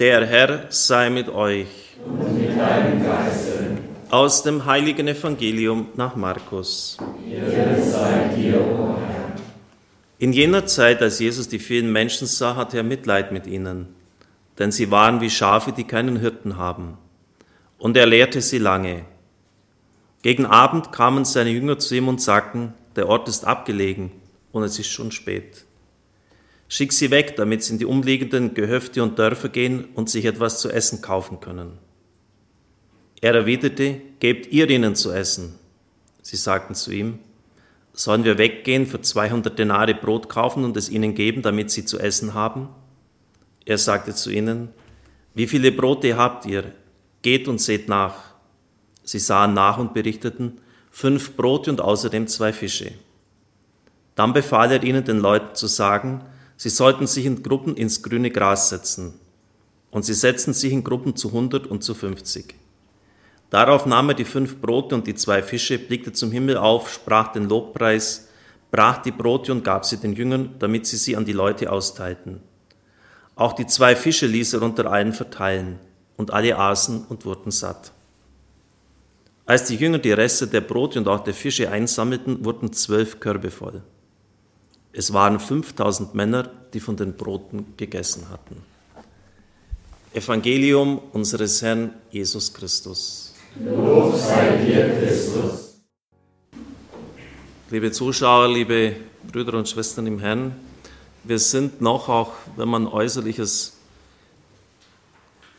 Der Herr sei mit euch. Und mit deinem Geiste. Aus dem heiligen Evangelium nach Markus. Dir, o Herr. In jener Zeit, als Jesus die vielen Menschen sah, hatte er Mitleid mit ihnen, denn sie waren wie Schafe, die keinen Hirten haben. Und er lehrte sie lange. Gegen Abend kamen seine Jünger zu ihm und sagten, der Ort ist abgelegen und es ist schon spät. Schick sie weg, damit sie in die umliegenden Gehöfte und Dörfer gehen und sich etwas zu essen kaufen können. Er erwiderte, gebt ihr ihnen zu essen. Sie sagten zu ihm, sollen wir weggehen, für 200 Denare Brot kaufen und es ihnen geben, damit sie zu essen haben? Er sagte zu ihnen, wie viele Brote habt ihr? Geht und seht nach. Sie sahen nach und berichteten, fünf Brote und außerdem zwei Fische. Dann befahl er ihnen, den Leuten zu sagen, Sie sollten sich in Gruppen ins grüne Gras setzen. Und sie setzten sich in Gruppen zu 100 und zu 50. Darauf nahm er die fünf Brote und die zwei Fische, blickte zum Himmel auf, sprach den Lobpreis, brach die Brote und gab sie den Jüngern, damit sie sie an die Leute austeilten. Auch die zwei Fische ließ er unter allen verteilen, und alle aßen und wurden satt. Als die Jünger die Reste der Brote und auch der Fische einsammelten, wurden zwölf Körbe voll. Es waren 5000 Männer, die von den Broten gegessen hatten. Evangelium unseres Herrn Jesus Christus. Lob sei dir, Christus. Liebe Zuschauer, liebe Brüder und Schwestern im Herrn, wir sind noch, auch wenn man äußerliches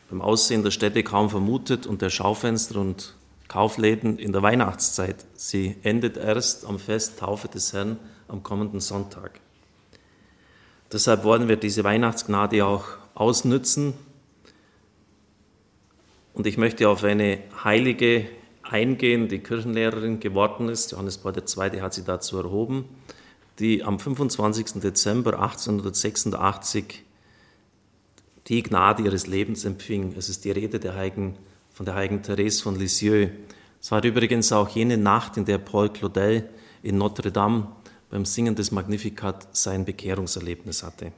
beim Aussehen der Städte kaum vermutet und der Schaufenster und Kaufläden in der Weihnachtszeit. Sie endet erst am Fest Taufe des Herrn am kommenden Sonntag. Deshalb wollen wir diese Weihnachtsgnade auch ausnützen. Und ich möchte auf eine Heilige eingehen, die Kirchenlehrerin geworden ist. Johannes Paul II. hat sie dazu erhoben, die am 25. Dezember 1886 die Gnade ihres Lebens empfing. Es ist die Rede der Heiligen, von der heiligen Therese von Lisieux. Es war übrigens auch jene Nacht, in der Paul Claudel in Notre Dame beim Singen des Magnificat sein Bekehrungserlebnis hatte.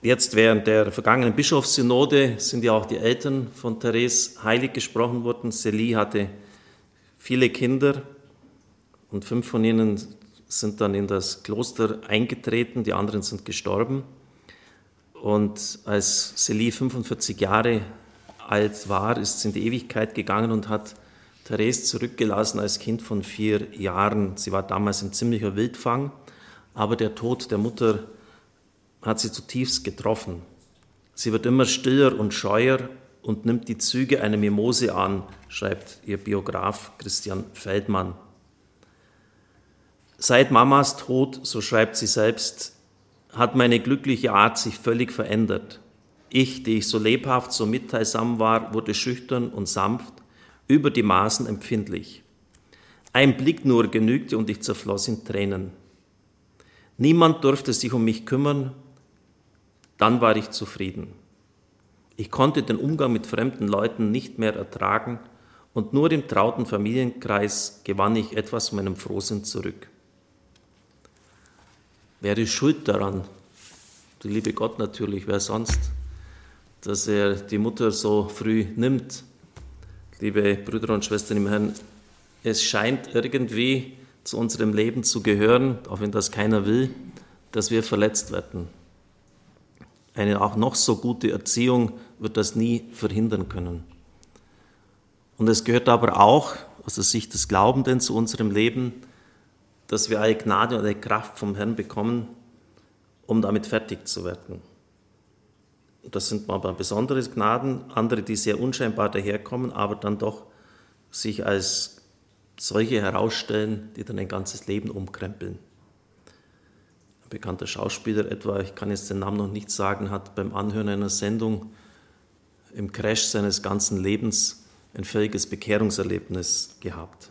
Jetzt während der vergangenen Bischofssynode sind ja auch die Eltern von Therese heilig gesprochen worden. Celie hatte viele Kinder und fünf von ihnen sind dann in das Kloster eingetreten, die anderen sind gestorben. Und als Celie 45 Jahre alt war, ist sie in die Ewigkeit gegangen und hat Therese zurückgelassen als Kind von vier Jahren. Sie war damals ein ziemlicher Wildfang, aber der Tod der Mutter hat sie zutiefst getroffen. Sie wird immer stiller und scheuer und nimmt die Züge einer Mimose an, schreibt ihr Biograf Christian Feldmann. Seit Mamas Tod, so schreibt sie selbst, hat meine glückliche Art sich völlig verändert. Ich, die ich so lebhaft, so mitteilsam war, wurde schüchtern und sanft über die Maßen empfindlich. Ein Blick nur genügte und ich zerfloss in Tränen. Niemand durfte sich um mich kümmern, dann war ich zufrieden. Ich konnte den Umgang mit fremden Leuten nicht mehr ertragen und nur im trauten Familienkreis gewann ich etwas meinem Frohsinn zurück. Wer ist schuld daran? Der liebe Gott natürlich, wer sonst, dass er die Mutter so früh nimmt liebe Brüder und Schwestern im Herrn, es scheint irgendwie zu unserem Leben zu gehören, auch wenn das keiner will, dass wir verletzt werden. Eine auch noch so gute Erziehung wird das nie verhindern können. Und es gehört aber auch aus der Sicht des Glaubenden zu unserem Leben, dass wir alle Gnade und alle Kraft vom Herrn bekommen, um damit fertig zu werden. Das sind mal besondere Gnaden, andere, die sehr unscheinbar daherkommen, aber dann doch sich als solche herausstellen, die dann ein ganzes Leben umkrempeln. Ein bekannter Schauspieler etwa, ich kann jetzt den Namen noch nicht sagen, hat beim Anhören einer Sendung im Crash seines ganzen Lebens ein völliges Bekehrungserlebnis gehabt.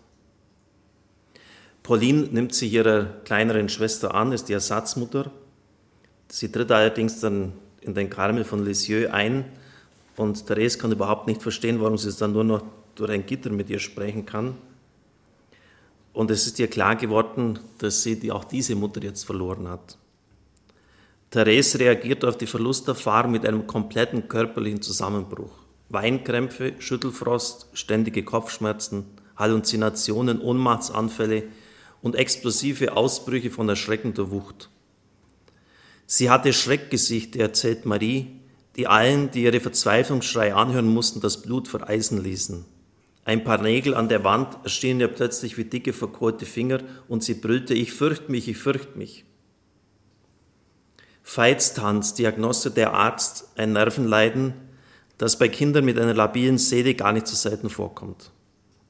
Pauline nimmt sich ihrer kleineren Schwester an, ist die Ersatzmutter. Sie tritt allerdings dann in den Karmel von Lisieux ein und Therese kann überhaupt nicht verstehen, warum sie es dann nur noch durch ein Gitter mit ihr sprechen kann. Und es ist ihr klar geworden, dass sie die, auch diese Mutter jetzt verloren hat. Therese reagiert auf die Verlusterfahrung mit einem kompletten körperlichen Zusammenbruch. Weinkrämpfe, Schüttelfrost, ständige Kopfschmerzen, Halluzinationen, Ohnmachtsanfälle und explosive Ausbrüche von erschreckender Wucht. Sie hatte Schreckgesichte, erzählt Marie, die allen, die ihre Verzweiflungsschrei anhören mussten, das Blut vereisen ließen. Ein paar Nägel an der Wand erschienen ihr plötzlich wie dicke, verkohlte Finger und sie brüllte, ich fürcht mich, ich fürcht mich. Veitstanz, Diagnose der Arzt, ein Nervenleiden, das bei Kindern mit einer labilen Seele gar nicht so selten vorkommt.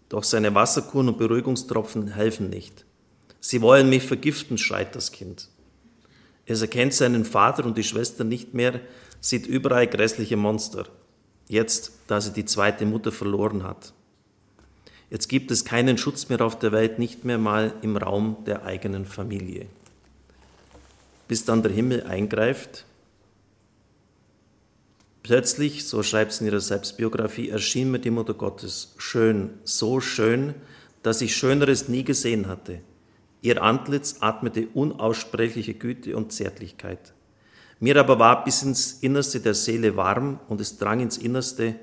Doch seine Wasserkuren und Beruhigungstropfen helfen nicht. Sie wollen mich vergiften, schreit das Kind. Es erkennt seinen Vater und die Schwester nicht mehr, sieht überall grässliche Monster. Jetzt, da sie die zweite Mutter verloren hat. Jetzt gibt es keinen Schutz mehr auf der Welt, nicht mehr mal im Raum der eigenen Familie. Bis dann der Himmel eingreift. Plötzlich, so schreibt sie in ihrer Selbstbiografie, erschien mir die Mutter Gottes schön, so schön, dass ich Schöneres nie gesehen hatte. Ihr Antlitz atmete unaussprechliche Güte und Zärtlichkeit. Mir aber war bis ins Innerste der Seele warm und es drang ins Innerste,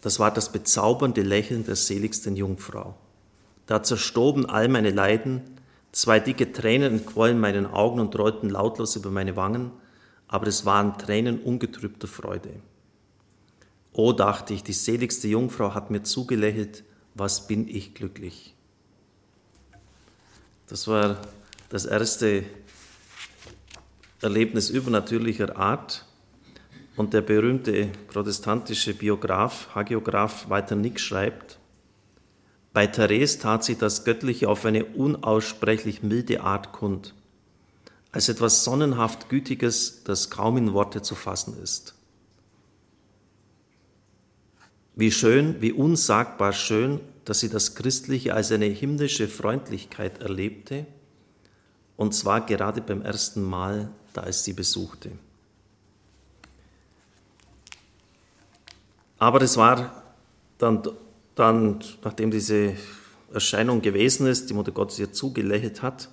das war das bezaubernde Lächeln der seligsten Jungfrau. Da zerstoben all meine Leiden, zwei dicke Tränen entquollen meinen Augen und rollten lautlos über meine Wangen, aber es waren Tränen ungetrübter Freude. O, dachte ich, die seligste Jungfrau hat mir zugelächelt, was bin ich glücklich. Das war das erste Erlebnis übernatürlicher Art. Und der berühmte protestantische Biograf, Hagiograph Walter Nick schreibt, bei Therese tat sich das Göttliche auf eine unaussprechlich milde Art kund, als etwas sonnenhaft Gütiges, das kaum in Worte zu fassen ist. Wie schön, wie unsagbar schön dass sie das Christliche als eine himmlische Freundlichkeit erlebte, und zwar gerade beim ersten Mal, da es sie besuchte. Aber es war dann, dann, nachdem diese Erscheinung gewesen ist, die Mutter Gottes ihr zugelächelt hat,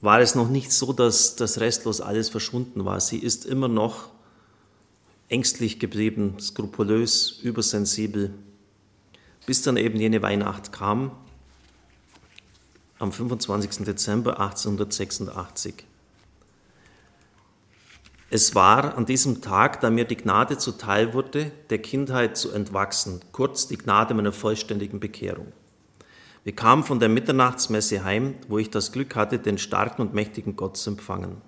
war es noch nicht so, dass das restlos alles verschwunden war. Sie ist immer noch ängstlich geblieben, skrupulös, übersensibel bis dann eben jene Weihnacht kam, am 25. Dezember 1886. Es war an diesem Tag, da mir die Gnade zuteil wurde, der Kindheit zu entwachsen, kurz die Gnade meiner vollständigen Bekehrung. Wir kamen von der Mitternachtsmesse heim, wo ich das Glück hatte, den starken und mächtigen Gott zu empfangen.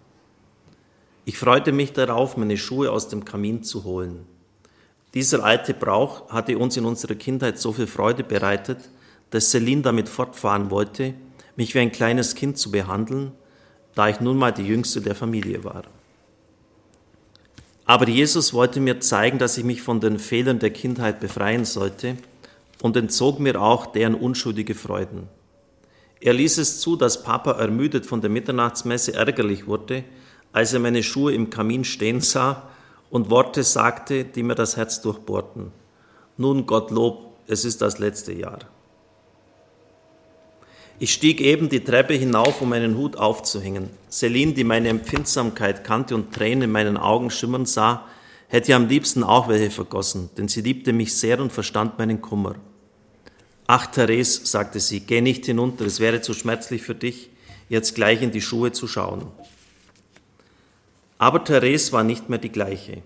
Ich freute mich darauf, meine Schuhe aus dem Kamin zu holen. Dieser alte Brauch hatte uns in unserer Kindheit so viel Freude bereitet, dass Celine damit fortfahren wollte, mich wie ein kleines Kind zu behandeln, da ich nun mal die jüngste der Familie war. Aber Jesus wollte mir zeigen, dass ich mich von den Fehlern der Kindheit befreien sollte und entzog mir auch deren unschuldige Freuden. Er ließ es zu, dass Papa ermüdet von der Mitternachtsmesse ärgerlich wurde, als er meine Schuhe im Kamin stehen sah und Worte sagte, die mir das Herz durchbohrten. Nun, Gottlob, es ist das letzte Jahr. Ich stieg eben die Treppe hinauf, um meinen Hut aufzuhängen. Celine, die meine Empfindsamkeit kannte und Tränen in meinen Augen schimmern sah, hätte am liebsten auch welche vergossen, denn sie liebte mich sehr und verstand meinen Kummer. Ach, Therese, sagte sie, geh nicht hinunter, es wäre zu schmerzlich für dich, jetzt gleich in die Schuhe zu schauen. Aber Therese war nicht mehr die gleiche.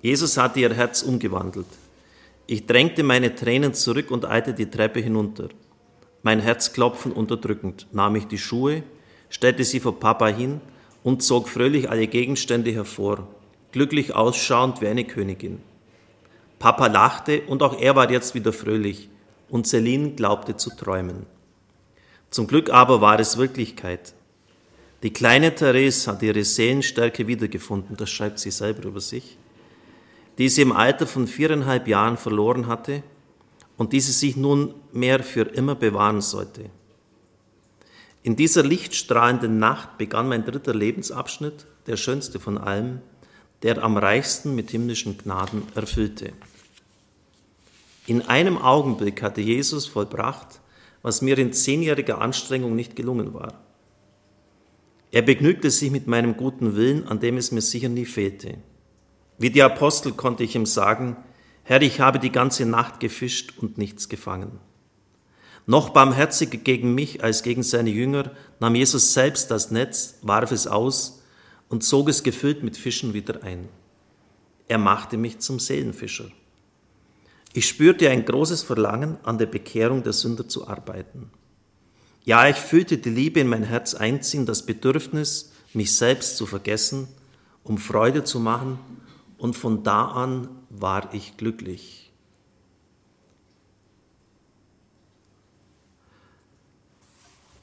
Jesus hatte ihr Herz umgewandelt. Ich drängte meine Tränen zurück und eilte die Treppe hinunter. Mein Herzklopfen unterdrückend nahm ich die Schuhe, stellte sie vor Papa hin und zog fröhlich alle Gegenstände hervor, glücklich ausschauend wie eine Königin. Papa lachte und auch er war jetzt wieder fröhlich und Celine glaubte zu träumen. Zum Glück aber war es Wirklichkeit. Die kleine Therese hat ihre Seelenstärke wiedergefunden, das schreibt sie selber über sich, die sie im Alter von viereinhalb Jahren verloren hatte und die sie sich nun mehr für immer bewahren sollte. In dieser lichtstrahlenden Nacht begann mein dritter Lebensabschnitt, der schönste von allem, der am reichsten mit himmlischen Gnaden erfüllte. In einem Augenblick hatte Jesus vollbracht, was mir in zehnjähriger Anstrengung nicht gelungen war. Er begnügte sich mit meinem guten Willen, an dem es mir sicher nie fehlte. Wie die Apostel konnte ich ihm sagen, Herr, ich habe die ganze Nacht gefischt und nichts gefangen. Noch barmherziger gegen mich als gegen seine Jünger nahm Jesus selbst das Netz, warf es aus und zog es gefüllt mit Fischen wieder ein. Er machte mich zum Seelenfischer. Ich spürte ein großes Verlangen, an der Bekehrung der Sünder zu arbeiten. Ja, ich fühlte die Liebe in mein Herz einziehen, das Bedürfnis, mich selbst zu vergessen, um Freude zu machen, und von da an war ich glücklich.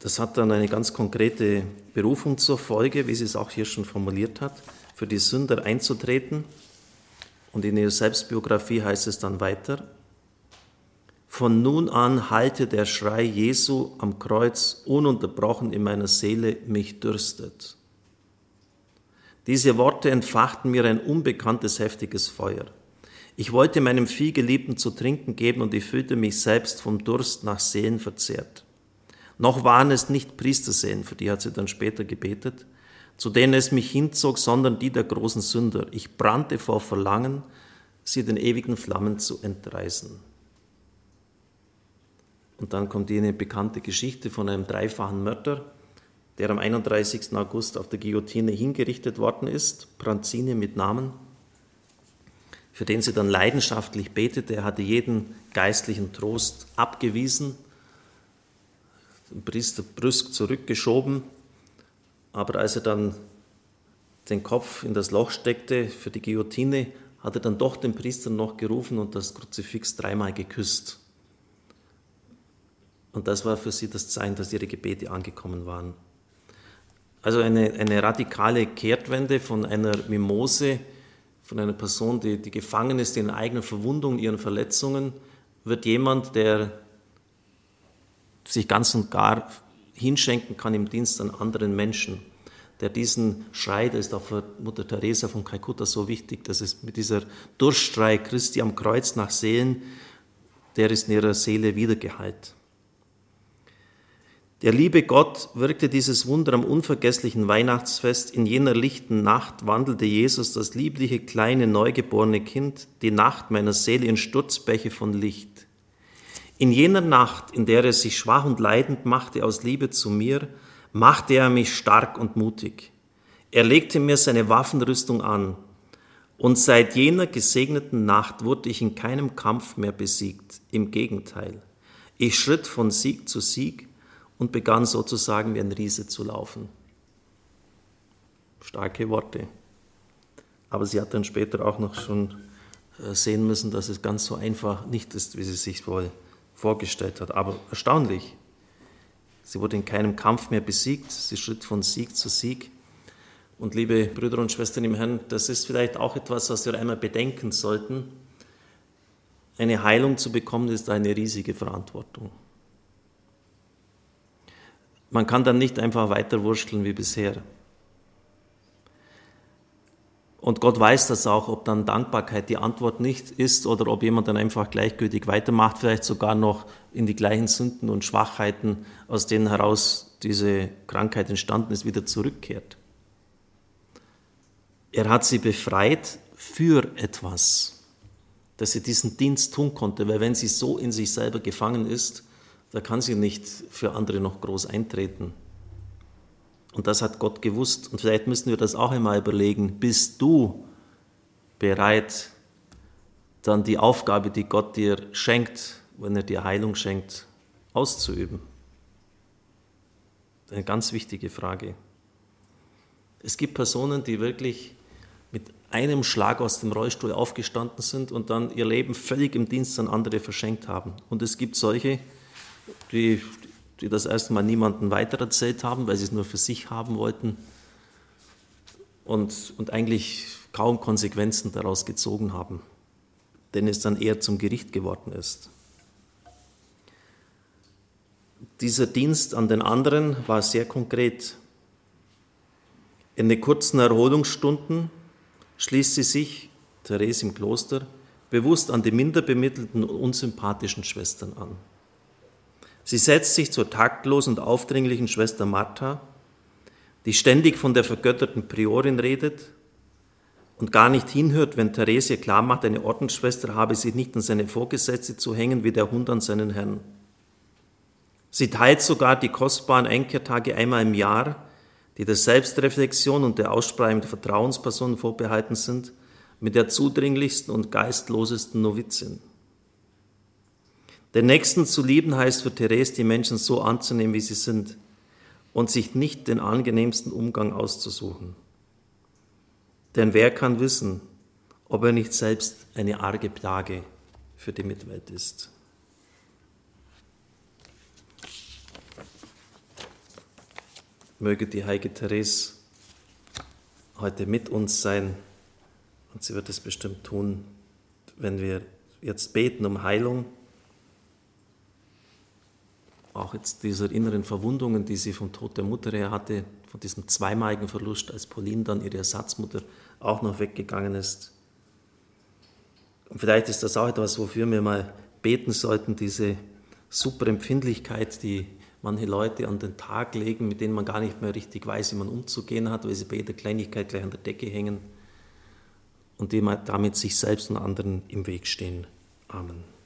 Das hat dann eine ganz konkrete Berufung zur Folge, wie sie es auch hier schon formuliert hat, für die Sünder einzutreten. Und in ihrer Selbstbiografie heißt es dann weiter, von nun an halte der Schrei Jesu am Kreuz ununterbrochen in meiner Seele, mich dürstet. Diese Worte entfachten mir ein unbekanntes heftiges Feuer. Ich wollte meinem Viehgeliebten zu trinken geben und ich fühlte mich selbst vom Durst nach Seelen verzehrt. Noch waren es nicht Priesterseelen, für die hat sie dann später gebetet, zu denen es mich hinzog, sondern die der großen Sünder. Ich brannte vor Verlangen, sie den ewigen Flammen zu entreißen. Und dann kommt eine bekannte Geschichte von einem dreifachen Mörder, der am 31. August auf der Guillotine hingerichtet worden ist, Pranzini mit Namen, für den sie dann leidenschaftlich betete. Er hatte jeden geistlichen Trost abgewiesen, den Priester brüsk zurückgeschoben, aber als er dann den Kopf in das Loch steckte für die Guillotine, hat er dann doch den Priester noch gerufen und das Kruzifix dreimal geküsst. Und das war für sie das Zeichen, dass ihre Gebete angekommen waren. Also eine, eine radikale Kehrtwende von einer Mimose, von einer Person, die, die gefangen ist in eigenen Verwundungen, ihren Verletzungen, wird jemand, der sich ganz und gar hinschenken kann im Dienst an anderen Menschen, der diesen Schrei, der ist auch für Mutter Teresa von Kalkutta so wichtig, dass es mit dieser Durchstrei Christi am Kreuz nach Seelen, der ist in ihrer Seele wiedergeheilt. Der liebe Gott wirkte dieses Wunder am unvergesslichen Weihnachtsfest. In jener lichten Nacht wandelte Jesus, das liebliche kleine neugeborene Kind, die Nacht meiner Seele in Sturzbäche von Licht. In jener Nacht, in der er sich schwach und leidend machte aus Liebe zu mir, machte er mich stark und mutig. Er legte mir seine Waffenrüstung an, und seit jener gesegneten Nacht wurde ich in keinem Kampf mehr besiegt. Im Gegenteil, ich schritt von Sieg zu Sieg und begann sozusagen wie ein Riese zu laufen. Starke Worte. Aber sie hat dann später auch noch schon äh, sehen müssen, dass es ganz so einfach nicht ist, wie sie sich wohl vorgestellt hat. Aber erstaunlich. Sie wurde in keinem Kampf mehr besiegt. Sie schritt von Sieg zu Sieg. Und liebe Brüder und Schwestern im Herrn, das ist vielleicht auch etwas, was wir einmal bedenken sollten. Eine Heilung zu bekommen, ist eine riesige Verantwortung. Man kann dann nicht einfach weiterwurschteln wie bisher. Und Gott weiß das auch, ob dann Dankbarkeit die Antwort nicht ist oder ob jemand dann einfach gleichgültig weitermacht, vielleicht sogar noch in die gleichen Sünden und Schwachheiten, aus denen heraus diese Krankheit entstanden ist, wieder zurückkehrt. Er hat sie befreit für etwas, dass sie diesen Dienst tun konnte, weil wenn sie so in sich selber gefangen ist, da kann sie nicht für andere noch groß eintreten. Und das hat Gott gewusst. Und vielleicht müssen wir das auch einmal überlegen. Bist du bereit, dann die Aufgabe, die Gott dir schenkt, wenn er dir Heilung schenkt, auszuüben? Eine ganz wichtige Frage. Es gibt Personen, die wirklich mit einem Schlag aus dem Rollstuhl aufgestanden sind und dann ihr Leben völlig im Dienst an andere verschenkt haben. Und es gibt solche, die die, das erste Mal niemandem weitererzählt haben, weil sie es nur für sich haben wollten und, und eigentlich kaum Konsequenzen daraus gezogen haben, denn es dann eher zum Gericht geworden ist. Dieser Dienst an den anderen war sehr konkret. In den kurzen Erholungsstunden schließt sie sich, Therese im Kloster, bewusst an die minder bemittelten und unsympathischen Schwestern an. Sie setzt sich zur taktlosen und aufdringlichen Schwester Martha, die ständig von der vergötterten Priorin redet und gar nicht hinhört, wenn Therese klar macht, eine Ordensschwester habe sich nicht an seine Vorgesetzte zu hängen wie der Hund an seinen Herrn. Sie teilt sogar die kostbaren Einkehrtage einmal im Jahr, die der Selbstreflexion und der Aussprache der Vertrauenspersonen vorbehalten sind, mit der zudringlichsten und geistlosesten Novizin. Den Nächsten zu lieben heißt für Therese, die Menschen so anzunehmen, wie sie sind und sich nicht den angenehmsten Umgang auszusuchen. Denn wer kann wissen, ob er nicht selbst eine arge Plage für die Mitwelt ist? Möge die heilige Therese heute mit uns sein und sie wird es bestimmt tun, wenn wir jetzt beten um Heilung, auch jetzt dieser inneren Verwundungen, die sie vom Tod der Mutter her hatte, von diesem zweimaligen Verlust, als Pauline dann ihre Ersatzmutter auch noch weggegangen ist. Und vielleicht ist das auch etwas, wofür wir mal beten sollten, diese Superempfindlichkeit, die manche Leute an den Tag legen, mit denen man gar nicht mehr richtig weiß, wie man umzugehen hat, weil sie bei jeder Kleinigkeit gleich an der Decke hängen und die damit sich selbst und anderen im Weg stehen. Amen.